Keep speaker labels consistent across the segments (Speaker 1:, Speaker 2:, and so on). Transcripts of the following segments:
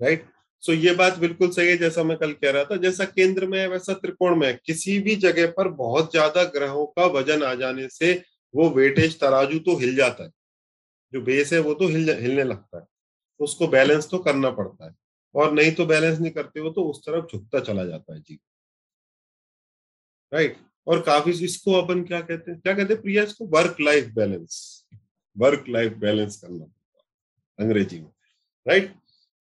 Speaker 1: Right so ये बात बिल्कुल सही है, जैसा मैं कल कह रहा था। जैसा केंद्र में है, वैसा त्रिकोण में है। किसी भी जगह पर बहुत ज़्यादा ग्रहों का वज़न आ जाने से वो वेटेज तराजू तो हिल जाता है। जो बेस है, वो तो हिल, हिलने लगता है। उसको बैलेंस तो करना पड़ता है। और नहीं तो बैलेंस नहीं करते हो तो उस तरफ़ झुकता चला जाता है, जी। राइट? और काफ़ी इसको अपन क्या कहते हैं? क्या कहते हैं प्रिया इसको? Work life balance. Work life balance करना अंग्रेज़ी में। राइट?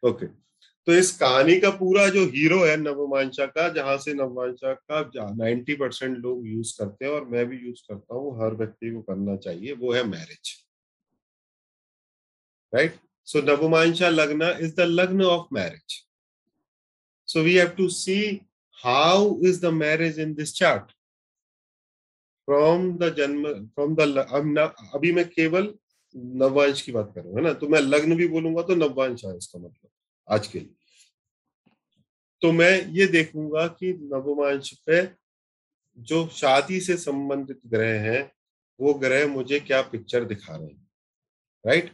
Speaker 1: ओके। तो इस कहानी का पूरा जो हीरो है नवमांशा का, जहाँ से नवमांशा का नाइन्टी परसेंट लोग यूज़ करते हैं और मैं भी यूज़ करता हूँ, हर व्यक्ति को करना चाहिए, वो है marriage. Right so navamsa lagna is the lagna of marriage so we have to see how is the marriage in this chart from the janma from the अभी मैं केवल नववांश की बात कर रहा हूँ, है ना? तो मैं लग्न भी बोलूँगा तो नववांश है इसका मतलब आज के लिए। तो मैं ये देखूँगा कि नवमांश पे जो शादी से संबंधित ग्रह हैं, वो ग्रह मुझे क्या पिक्चर दिखा रहे हैं राइट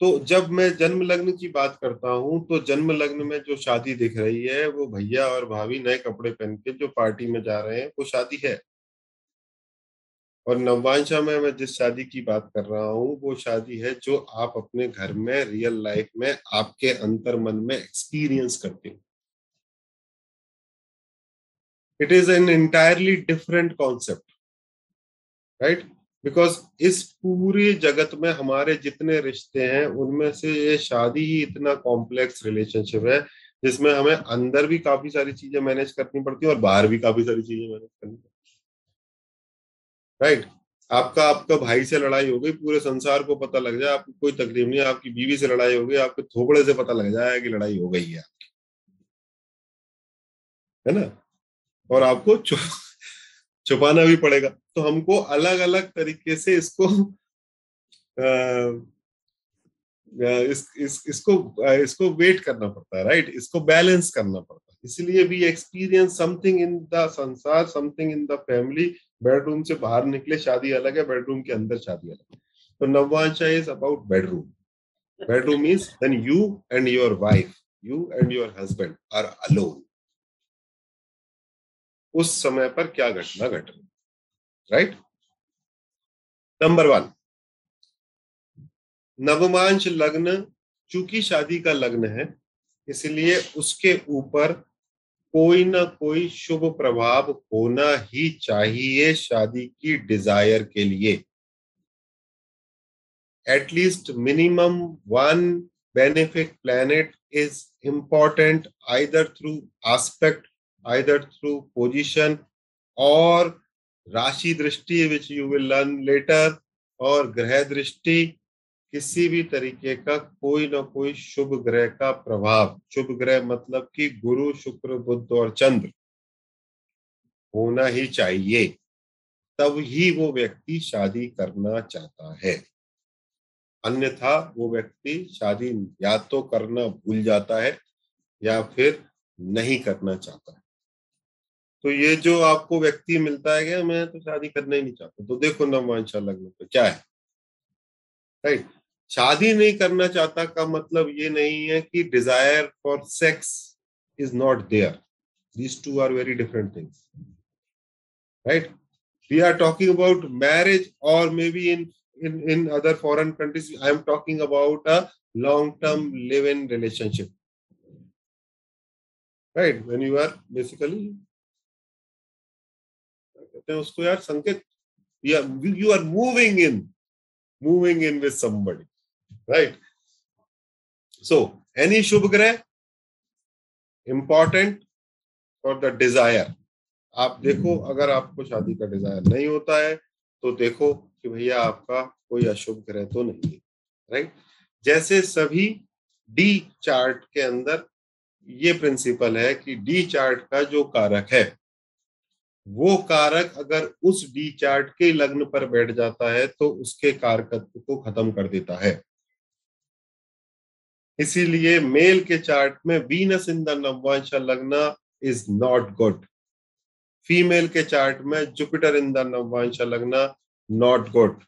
Speaker 1: तो जब मैं जन्म लग्न की बात करता हूँ तो जन्म लग्न में जो शादी दिख रही है, वो भैया और भाभी नए कपड़े पहन के जो पार्टी में जा रहे हैं, वो शादी है। और नवांशा में मैं जिस शादी की बात कर रहा हूँ, वो शादी है जो आप अपने घर में रियल लाइफ में, आपके अंतर मन में एक्सपीरियंस करते हो। It is an entirely different concept right because इस पूरे जगत में हमारे जितने रिश्ते हैं, उनमें से ये शादी ही इतना कॉम्प्लेक्स रिलेशनशिप है, जिसमें हमें अंदर भी काफ़ी सारी चीज़ें मैनेज करनी पड़ती है और बाहर भी काफ़ी सारी चीज़ें मैनेज करनी पड़ती राइट आपका आपका भाई से लड़ाई हो गई पूरे संसार को पता लग जाए आपको कोई तकलीफ़ नहीं आपकी बीवी से लड़ाई हो गई आपके थोपड़े से पता लग जाए कि लड़ाई हो गई है आपकी। है ना? और आपको छुपाना भी पड़ेगा। तो हमको अलग अलग तरीके से इसको आ, इस, इस, इसको इसको वेट करना पड़ता है राइट इसको बैलेंस करना पड़ता है। इसलिए भी experience something in the sansar something in the family bedroom से बाहर निकले, शादी अलग है बेडरूम के अंदर शादी अलग है। तो navamsa is about bedroom bedroom is then you and your wife you and your husband are alone उस समय पर क्या घटना घट? रही राइट नंबर वन नवमांश लग्न, चूँकि शादी का लग्न है, इसलिए उसके ऊपर कोई ना कोई शुभ प्रभाव होना ही चाहिए शादी की डिज़ायर के लिए। At least minimum one benefit planet is important either through aspect either through position और rashi drishti which you will learn later और ग्रह दृष्टि किसी भी तरीके का कोई ना कोई शुभ ग्रह का प्रभाव। शुभ ग्रह मतलब कि गुरु, शुक्र बुद्ध और चंद्र। होना ही चाहिए। तब ही वो व्यक्ति शादी करना चाहता है। अन्यथा वो व्यक्ति शादी या तो करना भूल जाता है या फिर नहीं करना चाहता है। तो ये जो आपको व्यक्ति मिलता है, मैं तो शादी करना ही नहीं चाहता। तो देखो नवमांशा लग्न पे क्या है? राइट? शादी नहीं करना चाहता का मतलब ये नहीं है कि desire for sex is not there these two are very different things right we are talking about marriage और maybe in in in other foreign countries I am talking about a long term live in relationship right when you are basically कहते हैं उसको यार, Sanket? You are moving in moving in with somebody right? So, any shubh grah important for the desire? आप देखो, अगर आपको शादी का डिज़ायर नहीं होता है तो देखो कि भैया आपका कोई अशुभ ग्रह तो नहीं है राइट जैसे सभी डी चार्ट के अंदर ये प्रिंसिपल है कि डी चार्ट का जो कारक है, वो कारक अगर उस डी चार्ट के लग्न पर बैठ जाता है तो उसके कारकत्व को खत्म कर देता है। इसीलिए मेल के चार्ट में Venus in the navamsa lagna is not good female के चार्ट में Jupiter in the navamsa lagna not good